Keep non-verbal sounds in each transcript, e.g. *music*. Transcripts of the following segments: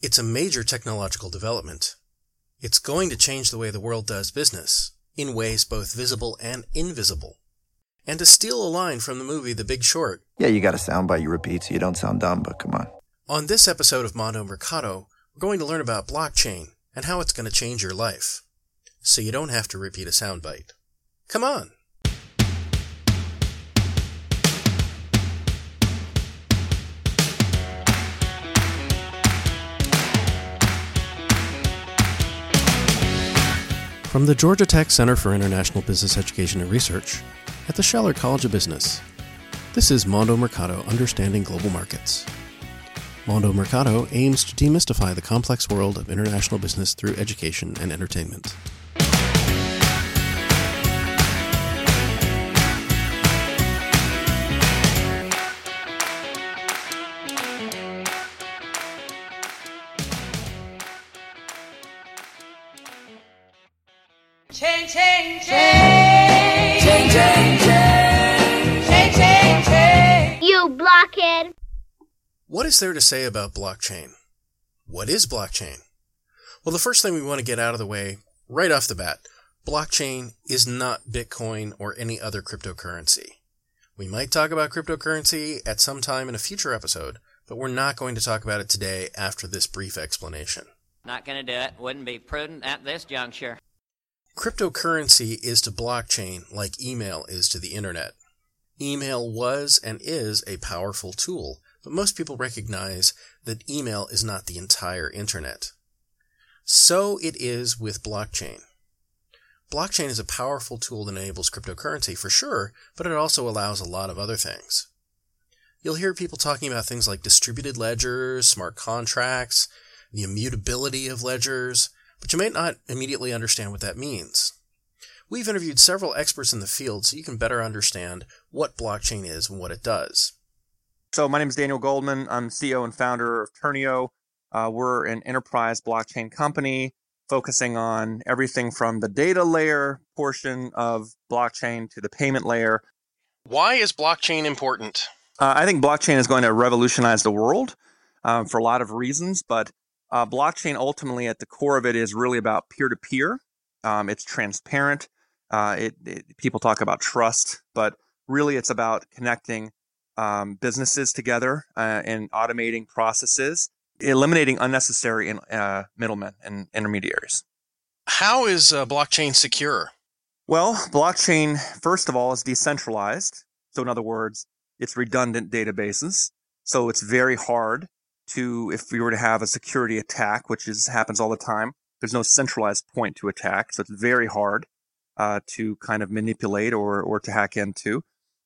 It's a major technological development. It's going to change the way the world does business, in ways both visible and invisible. And to steal a line from the movie The Big Short, Yeah, you got a soundbite you repeat so you don't sound dumb, but come on. on this episode of Mondo Merkato, we're going to learn about blockchain and how it's going to change your life. So you don't have to repeat a soundbite. Come on! From the Georgia Tech Center for International Business Education and Research at the Scheller College of Business, this is Mondo Merkato Understanding Global Markets. Mondo Merkato aims to demystify the complex world of international business through education and entertainment. What is there to say about blockchain? What is blockchain? Well, the first thing we want to get out of the way right off the bat blockchain is not Bitcoin or any other cryptocurrency. We might talk about cryptocurrency at some time in a future episode, but we're not going to talk about it today after this brief explanation. Not gonna do it. Wouldn't be prudent at this juncture. Cryptocurrency is to blockchain like email is to the internet. Email was and is a powerful tool, but most people recognize that email is not the entire internet. So it is with blockchain. Blockchain is a powerful tool that enables cryptocurrency for sure, but it also allows a lot of other things. You'll hear people talking about things like distributed ledgers, smart contracts, the immutability of ledgers, but you may not immediately understand what that means. We've interviewed several experts in the field so you can better understand what blockchain is and what it does. So my name is Daniel Goldman. I'm CEO and founder of Turnio. Uh, we're an enterprise blockchain company focusing on everything from the data layer portion of blockchain to the payment layer. Why is blockchain important? Uh, I think blockchain is going to revolutionize the world um, for a lot of reasons, but uh, blockchain ultimately at the core of it is really about peer to peer. It's transparent. Uh, it, it, people talk about trust, but really it's about connecting um, businesses together uh, and automating processes, eliminating unnecessary in, uh, middlemen and intermediaries. How is uh, blockchain secure? Well, blockchain, first of all, is decentralized. So, in other words, it's redundant databases. So, it's very hard to, if we were to have a security attack, which is happens all the time, there's no centralized point to attack. So, it's very hard uh, to kind of manipulate or, or to hack into.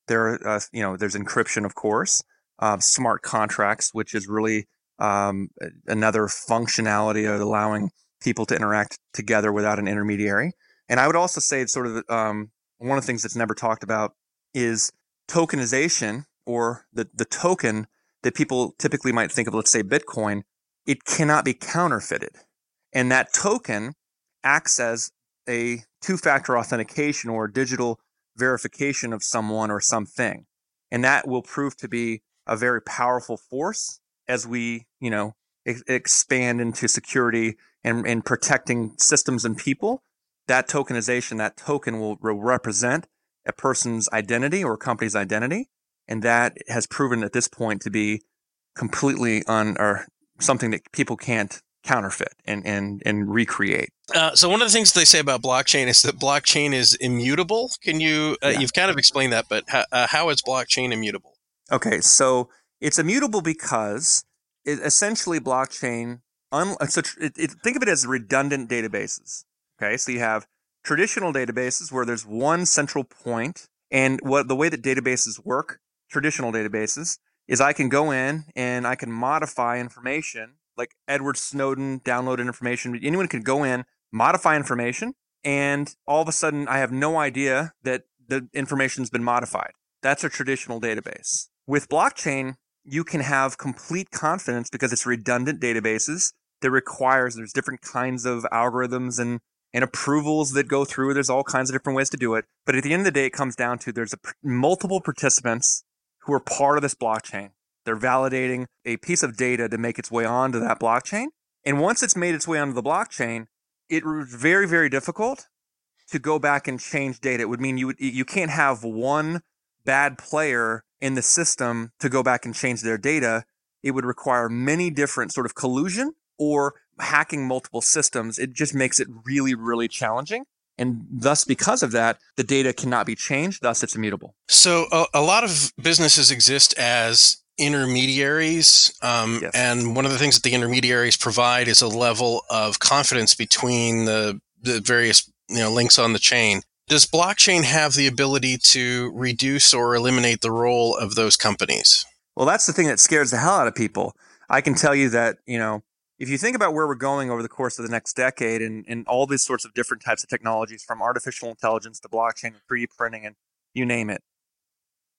There, uh, you know, there's encryption, of course, uh, smart contracts, which is really um, another functionality of allowing people to interact together without an intermediary. And I would also say it's sort of um, one of the things that's never talked about is tokenization or the, the token that people typically might think of, let's say Bitcoin, it cannot be counterfeited. And that token acts as a two factor authentication or digital verification of someone or something. And that will prove to be a very powerful force as we, you know, ex- expand into security and, and protecting systems and people. That tokenization, that token will, will represent a person's identity or a company's identity. And that has proven at this point to be completely on or something that people can't counterfeit and, and, and recreate. Uh, so one of the things they say about blockchain is that blockchain is immutable. Can you? Uh, Yeah. You've kind of explained that, but how, uh, how is blockchain immutable? Okay, so it's immutable because it, essentially blockchain. Un, so tr- it, it, think of it as redundant databases. Okay, so you have traditional databases where there's one central point, and what the way that databases work, traditional databases, is I can go in and I can modify information. Like Edward Snowden downloaded information. Anyone can go in, modify information, and all of a sudden I have no idea that the information's been modified. That's a traditional database. With blockchain, you can have complete confidence because it's redundant databases that requires there's different kinds of algorithms and and approvals that go through. There's all kinds of different ways to do it. But at the end of the day, it comes down to there's a, multiple participants who are part of this blockchain. They're validating a piece of data to make its way onto that blockchain. And once it's made its way onto the blockchain, it was very, very difficult to go back and change data. It would mean you would, you can't have one bad player in the system to go back and change their data. It would require many different sort of collusion or hacking multiple systems. It just makes it really, really challenging. And thus, because of that, the data cannot be changed. Thus, it's immutable. So a, a lot of businesses exist as intermediaries. Um, Yes. And one of the things that the intermediaries provide is a level of confidence between the, the various you know, links on the chain. Does blockchain have the ability to reduce or eliminate the role of those companies? Well, that's the thing that scares the hell out of people. I can tell you that, you know, if you think about where we're going over the course of the next decade and, and all these sorts of different types of technologies from artificial intelligence to blockchain and 3D printing and you name it,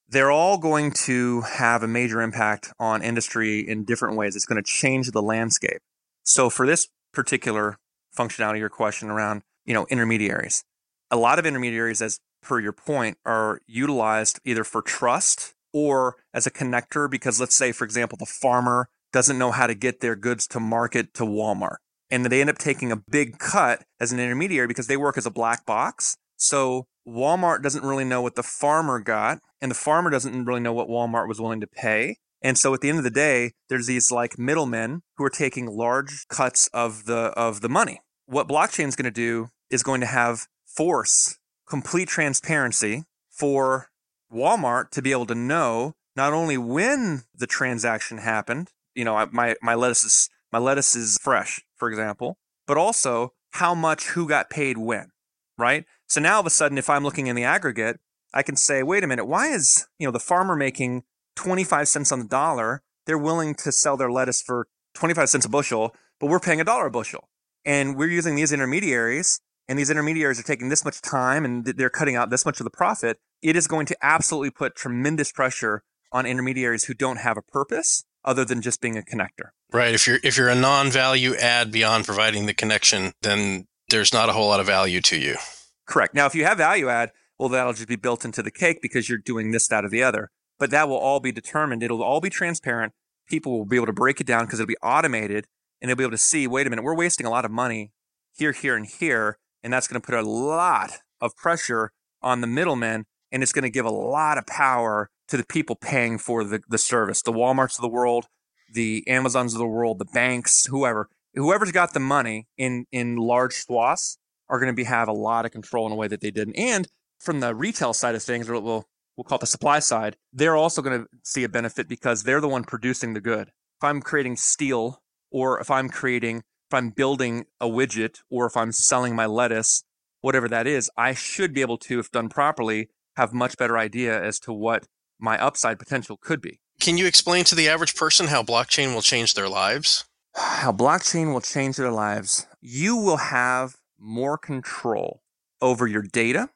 they're all going to have a major impact on industry in different ways. It's going to change the landscape. So for this particular functionality, your question around, you know, intermediaries, a lot of intermediaries, as per your point, are utilized either for trust or as a connector because let's say, for example, the farmer doesn't know how to get their goods to market to Walmart. And they end up taking a big cut as an intermediary because they work as a black box. So Walmart doesn't really know what the farmer got, and the farmer doesn't really know what Walmart was willing to pay. And so at the end of the day, there's these like middlemen who are taking large cuts of the of the money. What blockchain is going to do is going to have force complete transparency for Walmart to be able to know not only when the transaction happened, you know, my my lettuce is my lettuce is fresh, for example, but also how much who got paid when, right? So now all of a sudden, if I'm looking in the aggregate, I can say, wait a minute, why is you know the farmer making 25 cents on the dollar? They're willing to sell their lettuce for 25 cents a bushel, but we're paying a dollar a bushel, and we're using these intermediaries and these intermediaries are taking this much time and they're cutting out this much of the profit, it is going to absolutely put tremendous pressure on intermediaries who don't have a purpose other than just being a connector. Right. If you're if you're a non-value add beyond providing the connection, then there's not a whole lot of value to you. Correct. Now, if you have value add, well, that'll just be built into the cake because you're doing this, that, or the other. But that will all be determined. It'll all be transparent. People will be able to break it down because it'll be automated and they'll be able to see, wait a minute, we're wasting a lot of money here, here, and here. And that's going to put a lot of pressure on the middlemen and it's going to give a lot of power to the people paying for the, the service, the Walmarts of the world, the Amazons of the world, the banks, whoever, whoever's got the money in, in large swaths are going to be have a lot of control in a way that they didn't. And from the retail side of things, or we'll, we'll call it the supply side, they're also going to see a benefit because they're the one producing the good. If I'm creating steel or if I'm creating, if I'm building a widget or if I'm selling my lettuce, whatever that is, I should be able to, if done properly, have much better idea as to what my upside potential could be. Can you explain to the average person how blockchain will change their lives? How blockchain will change their lives. You will have more control over your data.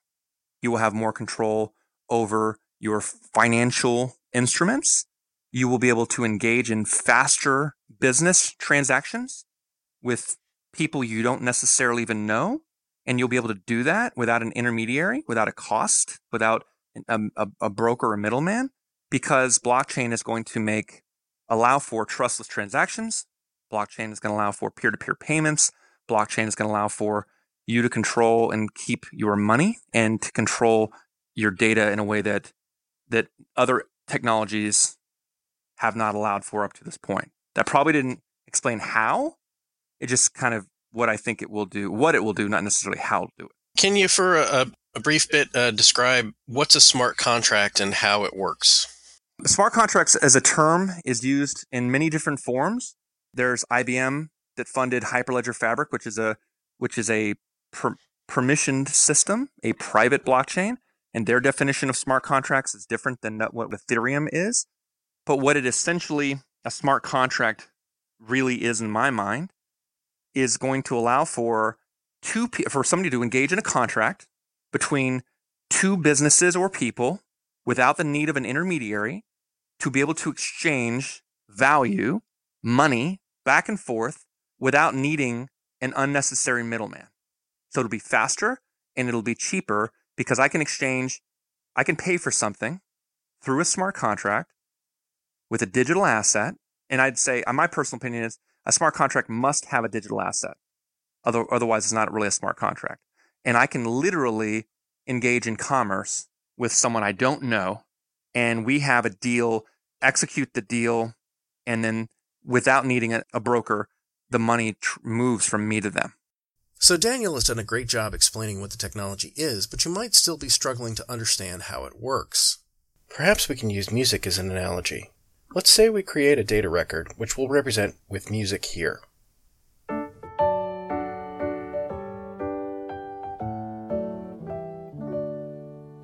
You will have more control over your financial instruments. You will be able to engage in faster business transactions with people you don't necessarily even know. And you'll be able to do that without an intermediary, without a cost, without a, um, a, a broker or middleman, because blockchain is going to make allow for trustless transactions. Blockchain is going to allow for peer to peer payments. Blockchain is going to allow for you to control and keep your money and to control your data in a way that that other technologies have not allowed for up to this point. That probably didn't explain how. It just kind of what I think it will do, what it will do, not necessarily how to do it. Can you, for a, a brief bit, uh, describe what's a smart contract and how it works? Smart contracts as a term is used in many different forms. There's IBM that funded Hyperledger Fabric, which is a which is a per- permissioned system, a private blockchain, and their definition of smart contracts is different than what Ethereum is. But what it essentially a smart contract really is in my mind is going to allow for two for somebody to engage in a contract between two businesses or people without the need of an intermediary to be able to exchange value, money back and forth without needing an unnecessary middleman. So it'll be faster and it'll be cheaper because I can exchange, I can pay for something through a smart contract with a digital asset. And I'd say, uh, my personal opinion is A smart contract must have a digital asset. Otherwise, it's not really a smart contract. And I can literally engage in commerce with someone I don't know, and we have a deal, execute the deal, and then without needing a, broker, the money tr- moves from me to them. So Daniel has done a great job explaining what the technology is, but you might still be struggling to understand how it works. Perhaps we can use music as an analogy. Let's say we create a data record, which we'll represent with music here.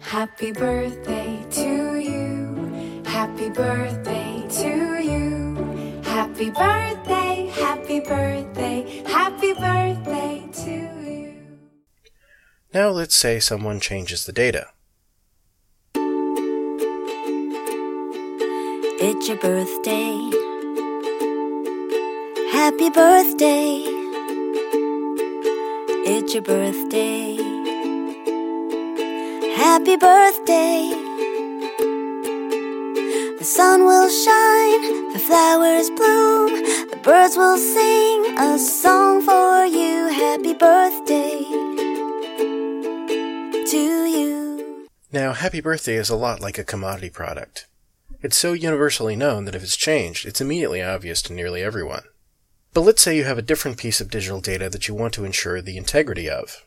Happy birthday to you. Happy birthday to you. Happy birthday, happy birthday, happy birthday to you. Now let's say someone changes the data. It's your birthday. Happy birthday. It's your birthday. Happy birthday. The sun will shine, the flowers bloom, the birds will sing a song for you. Happy birthday Now, happy birthday is a lot like a commodity product. It's so universally known that if it's changed, it's immediately obvious to nearly everyone. But let's say you have a different piece of digital data that you want to ensure the integrity of.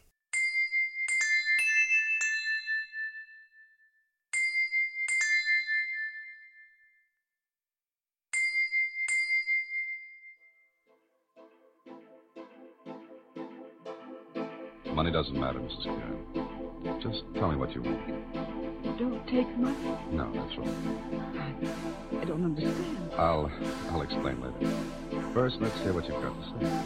Money doesn't matter, Mrs. Karen. Just tell me what you want. Don't take money. No, that's right. I don't understand. I'll I'll explain later. First, let's hear what you've got to say.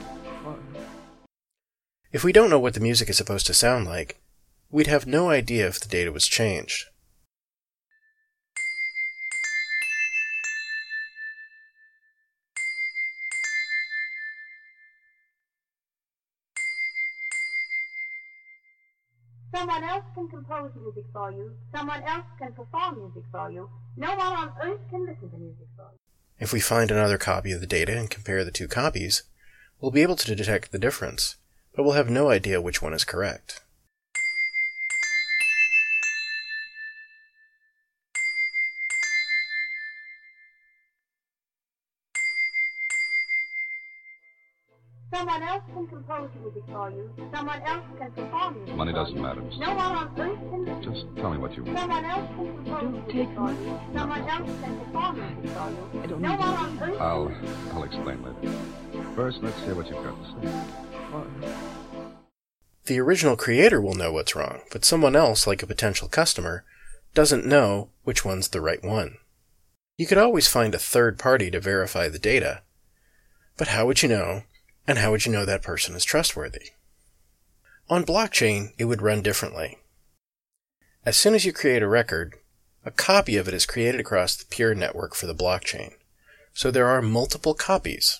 If we don't know what the music is supposed to sound like, we'd have no idea if the data was changed. Someone else can compose music for you. Someone else can perform music for you. No one on earth can listen to music for you. If we find another copy of the data and compare the two copies, we'll be able to detect the difference, but we'll have no idea which one is correct. Can compose music for you. Someone else can perform music Money doesn't matter, Mrs. No one on earth can. Just tell me what you want. Someone else can compose Don't music take for money. you. Someone else can perform music for you. I don't no one on earth. I'll I'll explain later. First, let's hear what you've got to say. The original creator will know what's wrong, but someone else, like a potential customer, doesn't know which one's the right one. You could always find a third party to verify the data, but how would you know, and how would you know that person is trustworthy? On blockchain, it would run differently. As soon as you create a record, a copy of it is created across the peer network for the blockchain. So there are multiple copies.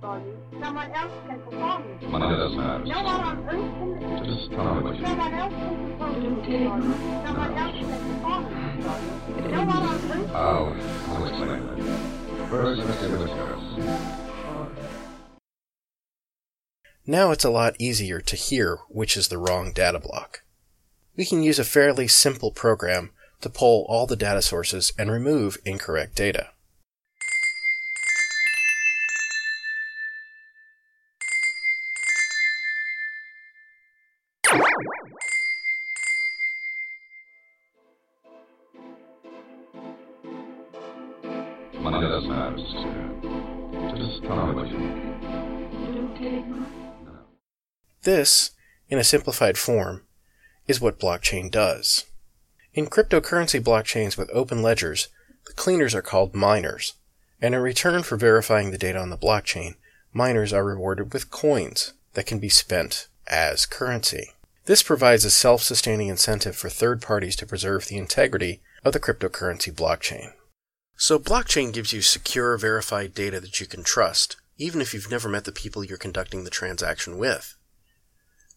for you. Someone else can perform music Money doesn't matter, No one on earth can listen. Just tell me what you. Someone else can compose Don't music take for you. Someone else can perform music for you. No one on earth. Oh, I'll I'll explain later. First, let's hear what you've got to say. Now it's a lot easier to hear which is the wrong data block. We can use a fairly simple program to pull all the data sources and remove incorrect data. This, in a simplified form, is what blockchain does. In cryptocurrency blockchains with open ledgers, the cleaners are called miners, and in return for verifying the data on the blockchain, miners are rewarded with coins that can be spent as currency. This provides a self sustaining incentive for third parties to preserve the integrity of the cryptocurrency blockchain. So, blockchain gives you secure, verified data that you can trust, even if you've never met the people you're conducting the transaction with.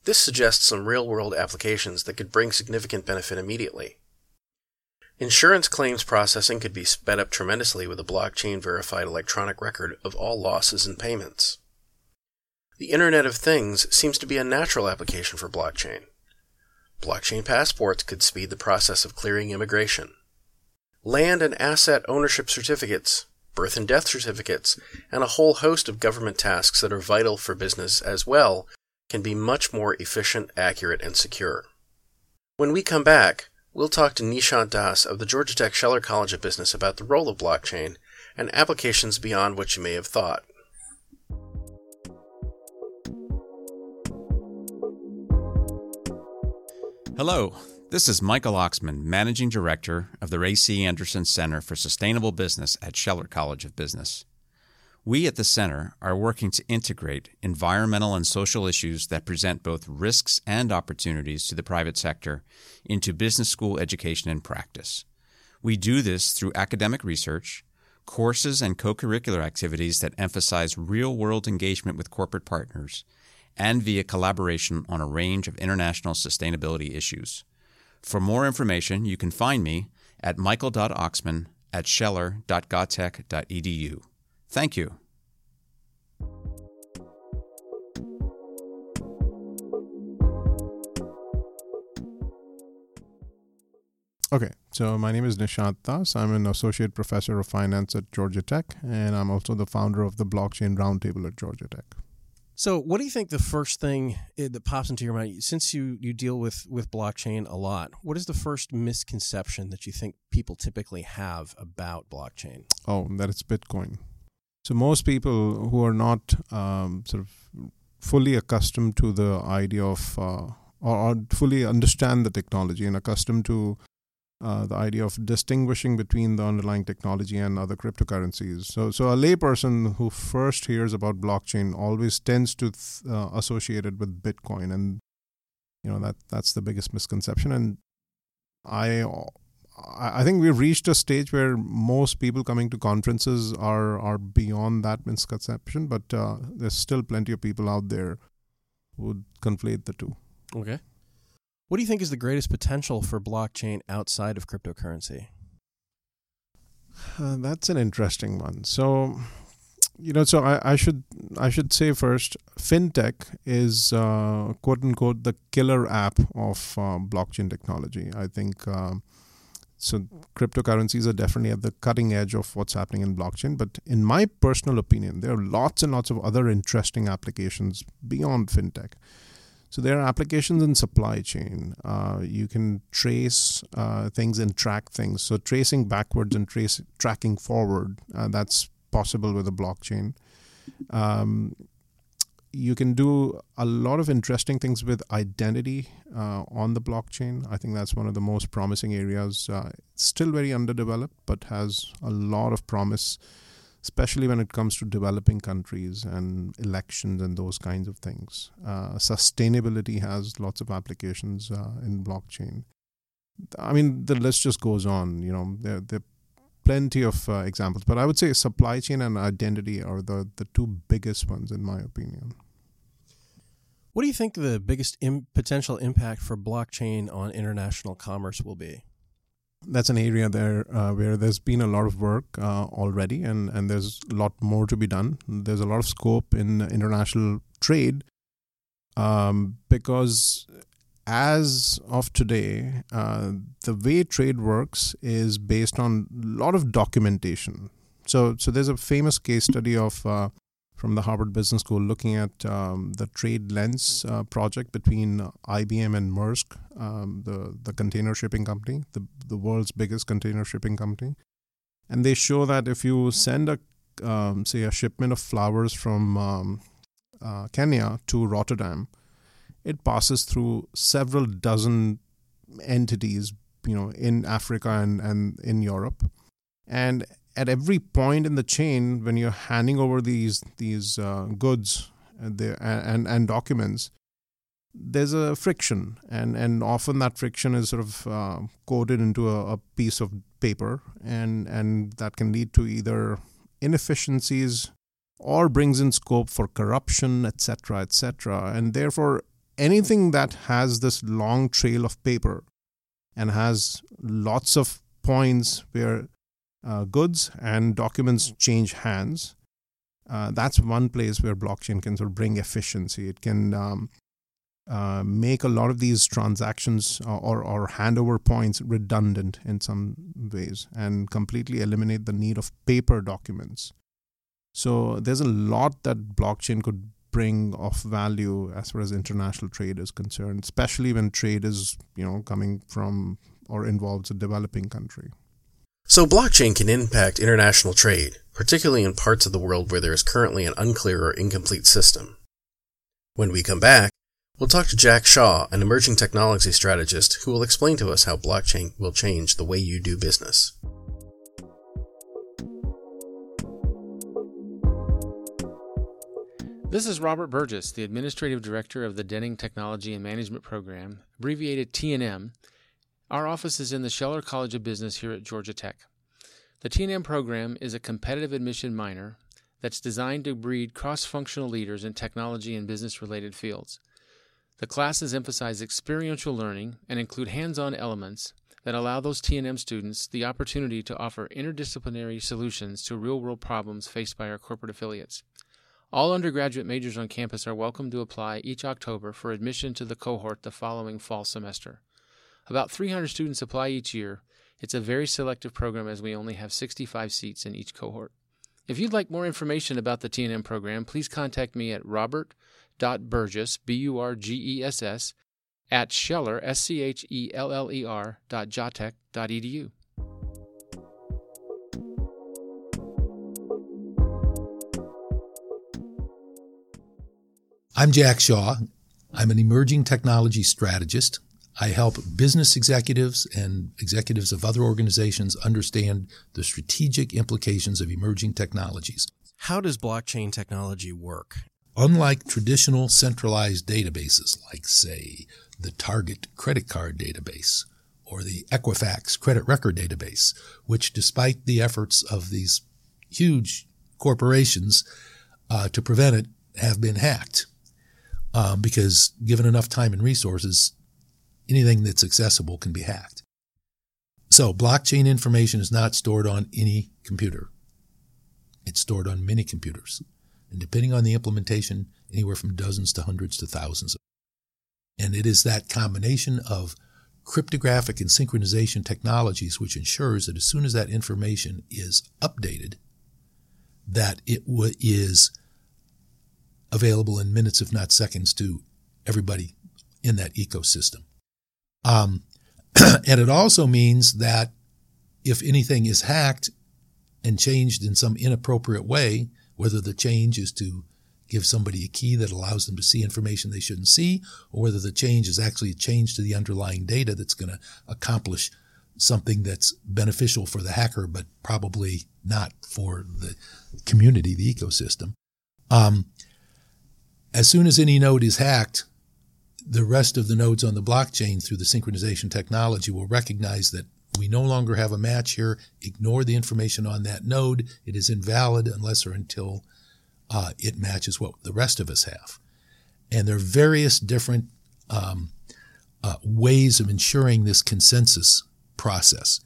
This suggests some real world applications that could bring significant benefit immediately. Insurance claims processing could be sped up tremendously with a blockchain verified electronic record of all losses and payments. The Internet of Things seems to be a natural application for blockchain. Blockchain passports could speed the process of clearing immigration. Land and asset ownership certificates, birth and death certificates, and a whole host of government tasks that are vital for business as well can be much more efficient, accurate, and secure. When we come back, we'll talk to Nishant Dass of the Georgia Tech Scheller College of Business about the role of blockchain and applications beyond what you may have thought. Hello, this is Michael Oxman, Managing Director of the Ray C. Anderson Center for Sustainable Business at Scheller College of Business. We at the Center are working to integrate environmental and social issues that present both risks and opportunities to the private sector into business school education and practice. We do this through academic research, courses and co curricular activities that emphasize real world engagement with corporate partners, and via collaboration on a range of international sustainability issues. For more information, you can find me at michael.oxman at scheller.gatech.edu. Thank you. Okay, so my name is Nishant Dass. I'm an associate professor of finance at Georgia Tech, and I'm also the founder of the Blockchain Roundtable at Georgia Tech. So, what do you think the first thing eh, that pops into your mind, since you, you deal with, with blockchain a lot, what is the first misconception that you think people typically have about blockchain? Oh, that it's Bitcoin. So, most people who are not um, sort of fully accustomed to the idea of, uh, or, or fully understand the technology and accustomed to uh, the idea of distinguishing between the underlying technology and other cryptocurrencies. So, so a layperson who first hears about blockchain always tends to th- uh, associate it with Bitcoin, and you know that that's the biggest misconception. And I, I think we've reached a stage where most people coming to conferences are are beyond that misconception, but uh, there's still plenty of people out there who would conflate the two. Okay. What do you think is the greatest potential for blockchain outside of cryptocurrency? Uh, that's an interesting one. So, you know, so I, I should I should say first, fintech is uh, quote unquote the killer app of uh, blockchain technology. I think um, so. Cryptocurrencies are definitely at the cutting edge of what's happening in blockchain. But in my personal opinion, there are lots and lots of other interesting applications beyond fintech. So there are applications in supply chain. Uh, you can trace uh, things and track things. So tracing backwards and trace tracking forward. Uh, that's possible with a blockchain. Um, you can do a lot of interesting things with identity uh, on the blockchain. I think that's one of the most promising areas. Uh, still very underdeveloped, but has a lot of promise especially when it comes to developing countries and elections and those kinds of things. Uh, sustainability has lots of applications uh, in blockchain. I mean, the list just goes on. You know, there there are plenty of uh, examples, but I would say supply chain and identity are the the two biggest ones in my opinion. What do you think the biggest Im- potential impact for blockchain on international commerce will be? that's an area there uh, where there's been a lot of work uh, already, and, and there's a lot more to be done. There's a lot of scope in international trade um, because, as of today, uh, the way trade works is based on a lot of documentation. So, so there's a famous case study of uh, from the Harvard Business School looking at um, the TradeLens uh, project between IBM and Maersk, um, the the container shipping company, the the world's biggest container shipping company, and they show that if you send a um, say a shipment of flowers from um, uh, Kenya to Rotterdam, it passes through several dozen entities, you know, in Africa and, and in Europe. And at every point in the chain, when you're handing over these these uh, goods and, and and documents, there's a friction, and and often that friction is sort of uh, coded into a, a piece of paper, and and that can lead to either inefficiencies or brings in scope for corruption, etc., etc. And therefore, anything that has this long trail of paper and has lots of points where uh, goods and documents change hands, uh, that's one place where blockchain can sort of bring efficiency. It can um, uh, make a lot of these transactions or, or, handover points redundant in some ways and completely eliminate the need of paper documents. So there's a lot that blockchain could bring of value as far as international trade is concerned, especially when trade is, you know, coming from or involves a developing country. So blockchain can impact international trade, particularly in parts of the world where there is currently an unclear or incomplete system. When we come back, We'll talk to Jack Shaw, an emerging technology strategist, who will explain to us how blockchain will change the way you do business. This is Robert Burgess, the Administrative Director of the Denning Technology and Management Program, abbreviated T&M. Our office is in the Scheller College of Business here at Georgia Tech. The T&M program is a competitive admission minor that's designed to breed cross-functional leaders in technology and business-related fields. The classes emphasize experiential learning and include hands-on elements that allow those T&M students the opportunity to offer interdisciplinary solutions to real-world problems faced by our corporate affiliates. All undergraduate majors on campus are welcome to apply each October for admission to the cohort the following fall semester. About 300 students apply each year. It's a very selective program as we only have 65 seats in each cohort. If you'd like more information about the T&M program, please contact me at robert Burgess, B U R G E S S, at Scheller, S C H E L L E R, dot. I'm Jack Shaw. I'm an emerging technology strategist. I help business executives and executives of other organizations understand the strategic implications of emerging technologies. How does blockchain technology work? Unlike traditional centralized databases, like, say, the Target credit card database or the Equifax credit record database, which, despite the efforts of these huge corporations uh, to prevent it, have been hacked. Um, because given enough time and resources, anything that's accessible can be hacked. So blockchain information is not stored on any computer. It's stored on many computers and depending on the implementation, anywhere from dozens to hundreds to thousands. And it is that combination of cryptographic and synchronization technologies which ensures that as soon as that information is updated, that it is available in minutes, if not seconds, to everybody in that ecosystem. Um, *clears throat* and it also means that if anything is hacked and changed in some inappropriate way, whether the change is to give somebody a key that allows them to see information they shouldn't see, or whether the change is actually a change to the underlying data that's going to accomplish something that's beneficial for the hacker, but probably not for the community, the ecosystem. Um, as soon as any node is hacked, the rest of the nodes on the blockchain through the synchronization technology will recognize that we no longer have a match here. Ignore the information on that node. It is invalid unless or until uh, it matches what the rest of us have. And there are various different um, uh, ways of ensuring this consensus process.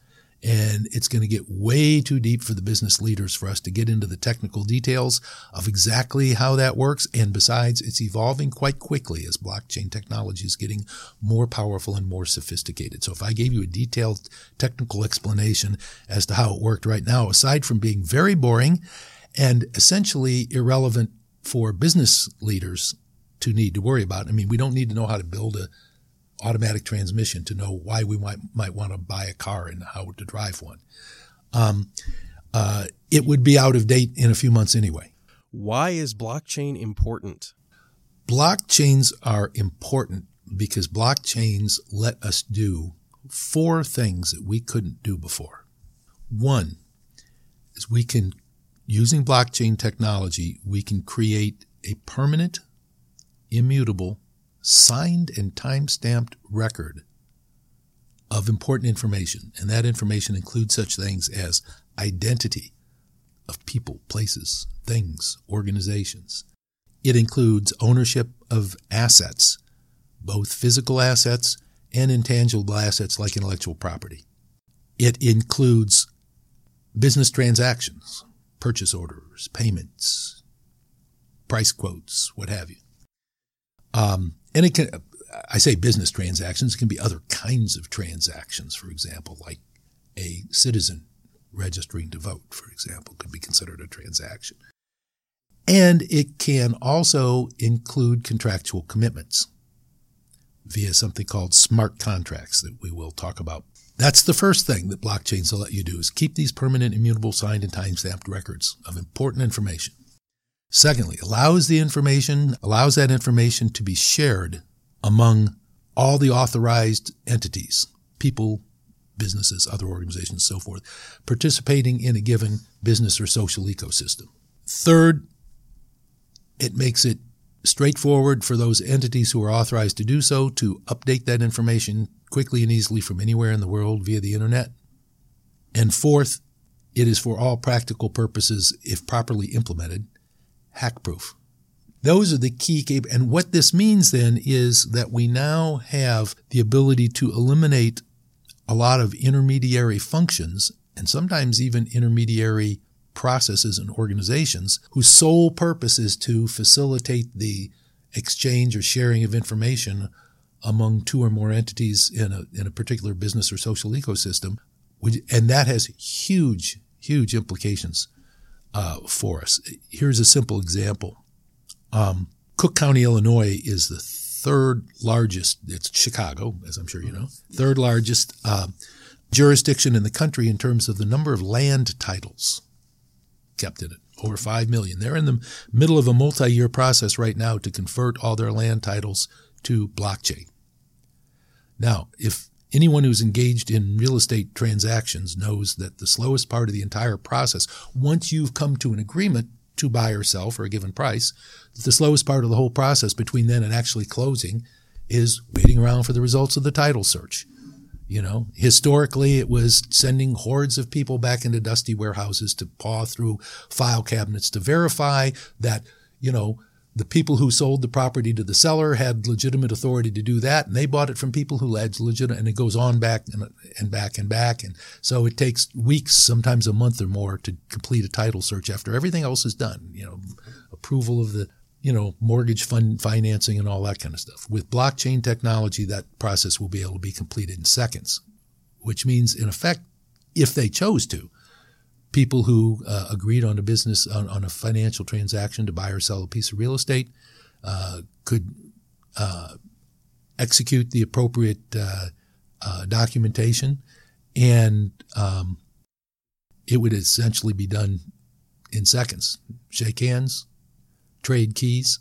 And it's going to get way too deep for the business leaders for us to get into the technical details of exactly how that works. And besides, it's evolving quite quickly as blockchain technology is getting more powerful and more sophisticated. So if I gave you a detailed technical explanation as to how it worked right now, aside from being very boring and essentially irrelevant for business leaders to need to worry about, I mean, we don't need to know how to build a automatic transmission to know why we might might want to buy a car and how to drive one. Um, uh, it would be out of date in a few months anyway. Why is blockchain important? Blockchains are important because blockchains let us do four things that we couldn't do before. One is we can, using blockchain technology, we can create a permanent, immutable, signed and time-stamped record of important information. And that information includes such things as identity of people, places, things, organizations. It includes ownership of assets, both physical assets and intangible assets like intellectual property. It includes business transactions, purchase orders, payments, price quotes, what have you. Um, and it can, I say business transactions, it can be other kinds of transactions, for example, like a citizen registering to vote, for example, could be considered a transaction. And it can also include contractual commitments via something called smart contracts that we will talk about. That's the first thing that blockchains will let you do is keep these permanent, immutable, signed and time-stamped records of important information. Secondly, allows the information, allows that information to be shared among all the authorized entities, people, businesses, other organizations, so forth, participating in a given business or social ecosystem. Third, it makes it straightforward for those entities who are authorized to do so to update that information quickly and easily from anywhere in the world via the internet. And fourth, it is for all practical purposes, if properly implemented, hack proof. Those are the key cap- and what this means then is that we now have the ability to eliminate a lot of intermediary functions and sometimes even intermediary processes and organizations whose sole purpose is to facilitate the exchange or sharing of information among two or more entities in a, in a particular business or social ecosystem. And that has huge, huge implications uh, for us. Here's a simple example. Um, Cook County, Illinois is the third largest, it's Chicago, as I'm sure you know, third largest uh, jurisdiction in the country in terms of the number of land titles kept in it, over 5 million. They're in the middle of a multi year process right now to convert all their land titles to blockchain. Now, if anyone who's engaged in real estate transactions knows that the slowest part of the entire process, once you've come to an agreement to buy or sell for a given price, the slowest part of the whole process between then and actually closing is waiting around for the results of the title search. You know, historically, it was sending hordes of people back into dusty warehouses to paw through file cabinets to verify that, you know, the people who sold the property to the seller had legitimate authority to do that, and they bought it from people who had legitimate, and it goes on back and, and back and back. And so it takes weeks, sometimes a month or more to complete a title search after everything else is done, you know, approval of the, you know, mortgage fund financing and all that kind of stuff. With blockchain technology, that process will be able to be completed in seconds, which means in effect, if they chose to, people who uh, agreed on a business on, on, a financial transaction to buy or sell a piece of real estate uh, could uh, execute the appropriate uh, uh, documentation, and um, it would essentially be done in seconds. Shake hands, trade keys.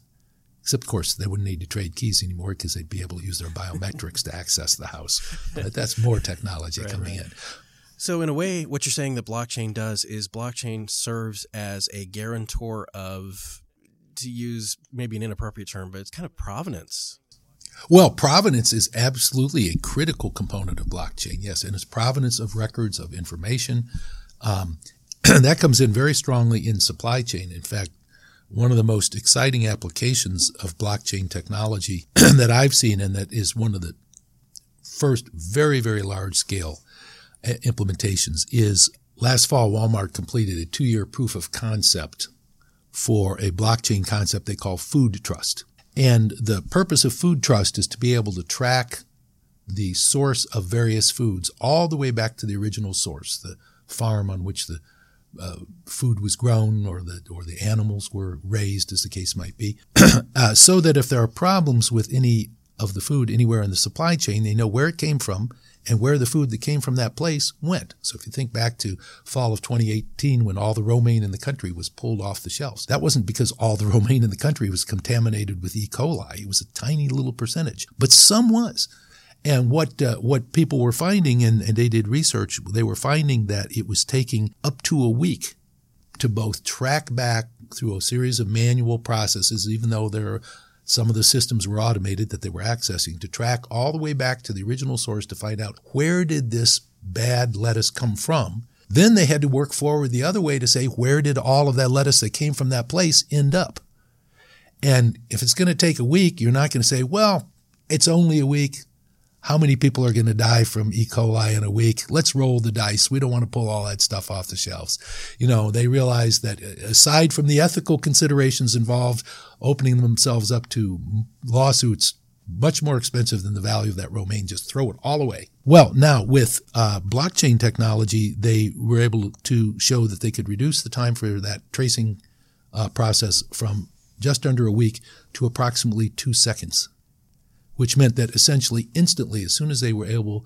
Except, of course, they wouldn't need to trade keys anymore because they'd be able to use their biometrics to access the house. But that's more technology right, coming right. in. So, in a way, what you're saying that blockchain does is blockchain serves as a guarantor of, to use maybe an inappropriate term, but it's kind of provenance. Well, provenance is absolutely a critical component of blockchain, yes, and it's provenance of records of information. Um, *clears throat* that comes in very strongly in supply chain. In fact, one of the most exciting applications of blockchain technology *clears throat* that I've seen, and that is one of the first very, very large scale implementations is last fall, Walmart completed a two year proof of concept for a blockchain concept they call food trust. And the purpose of food trust is to be able to track the source of various foods all the way back to the original source, the farm on which the uh, food was grown or the or the animals were raised, as the case might be, *clears throat* uh, so that if there are problems with any of the food anywhere in the supply chain. They know where it came from and where the food that came from that place went. So if you think back to fall of 2018 when all the romaine in the country was pulled off the shelves, that wasn't because all the *laughs* romaine in the country was contaminated with E. coli. It was a tiny little percentage, but some was. And what uh, what people were finding, and, and they did research, they were finding that it was taking up to a week to both track back through a series of manual processes, even though there are some of the systems were automated that they were accessing to track all the way back to the original source to find out where did this bad lettuce come from. Then they had to work forward the other way to say where did all of that lettuce that came from that place end up. And if it's going to take a week, you're not going to say, well, it's only a week. How many people are going to die from E. coli in a week? Let's roll the dice. We don't want to pull all that stuff off the shelves. You know, they realize that aside from the ethical considerations involved, opening themselves up to lawsuits much more expensive than the value of that romaine. Just throw it all away. Well, now with uh, blockchain technology, they were able to show that they could reduce the time for that tracing uh, process from just under a week to approximately two seconds which meant that essentially instantly, as soon as they were able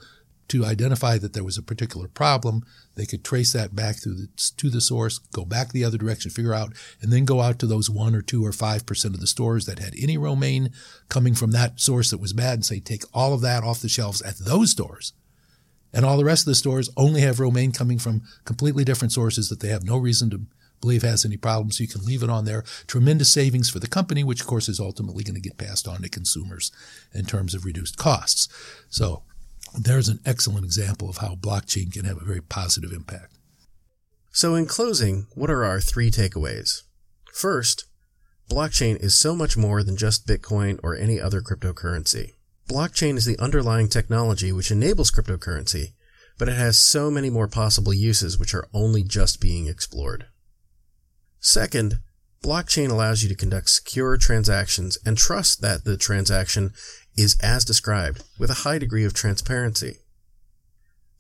to identify that there was a particular problem, they could trace that back the, to the source, go back the other direction, figure out, and then go out to those one or two or five percent of the stores that had any romaine coming from that source that was bad and say, take all of that off the shelves at those stores. And all the rest of the stores only have romaine coming from completely different sources that they have no reason to believe has any problems. You can leave it on there. Tremendous savings for the company, which of course is ultimately going to get passed on to consumers in terms of reduced costs. So there's an excellent example of how blockchain can have a very positive impact. So in closing, what are our three takeaways? First, blockchain is so much more than just Bitcoin or any other cryptocurrency. Blockchain is the underlying technology which enables cryptocurrency, but it has so many more possible uses which are only just being explored. Second, blockchain allows you to conduct secure transactions and trust that the transaction is as described with a high degree of transparency.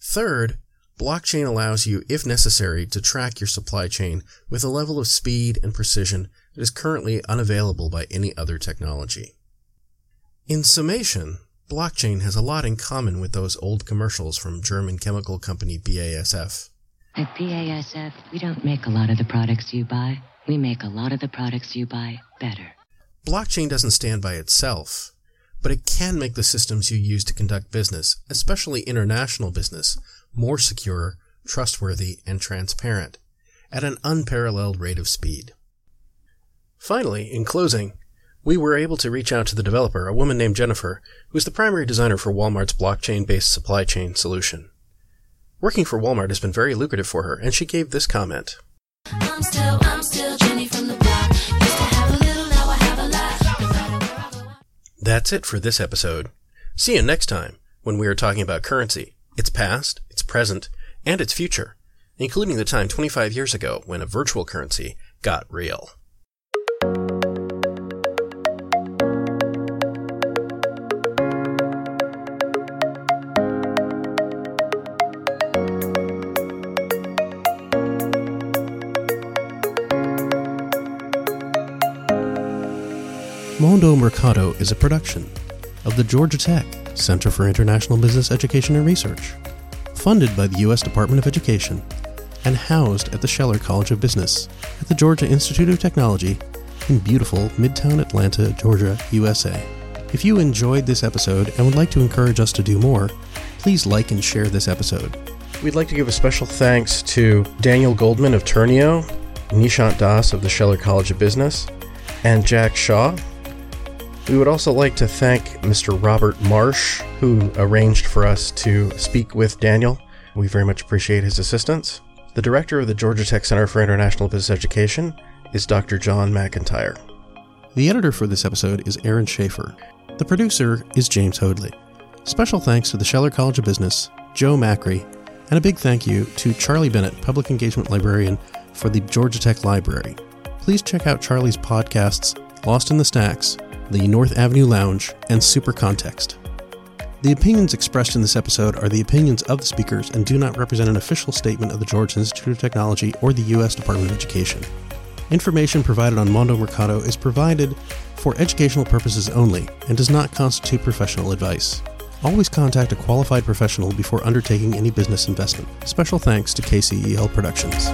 Third, blockchain allows you, if necessary, to track your supply chain with a level of speed and precision that is currently unavailable by any other technology. In summation, blockchain has a lot in common with those old commercials from German chemical company BASF. At BASF, we don't make a lot of the products you buy. We make a lot of the products you buy better. Blockchain doesn't stand by itself, but it can make the systems you use to conduct business, especially international business, more secure, trustworthy, and transparent at an unparalleled rate of speed. Finally, in closing, we were able to reach out to the developer, a woman named Jennifer, who is the primary designer for Walmart's blockchain based supply chain solution. Working for Walmart has been very lucrative for her, and she gave this comment. I'm still, I'm still Jenny from the block. Used to have a little, now I have a lot. That's it for this episode. See you next time when we are talking about currency, its past, its present, and its future, including the time 25 years ago when a virtual currency got real. Mondo Merkato is a production of the Georgia Tech Center for International Business Education and Research, funded by the U.S. Department of Education, and housed at the Scheller College of Business at the Georgia Institute of Technology in beautiful Midtown Atlanta, Georgia, USA. If you enjoyed this episode and would like to encourage us to do more, please like and share this episode. We'd like to give a special thanks to Daniel Goldman of Turnio, Nishant Dass of the Scheller College of Business, and Jack Shaw we would also like to thank Mr. Robert Marsh, who arranged for us to speak with Daniel. We very much appreciate his assistance. The director of the Georgia Tech Center for International Business Education is Dr. John McIntyre. The editor for this episode is Aaron Schaefer. The producer is James Hoadley. Special thanks to the Scheller College of Business, Joe Macri, and a big thank you to Charlie Bennett, Public Engagement Librarian for the Georgia Tech Library. Please check out Charlie's podcasts, Lost in the Stacks, the North Avenue Lounge, and Super Context. The opinions expressed in this episode are the opinions of the speakers and do not represent an official statement of the George Institute of Technology or the U.S. Department of Education. Information provided on Mondo Merkato is provided for educational purposes only and does not constitute professional advice. Always contact a qualified professional before undertaking any business investment. Special thanks to KCEL Productions.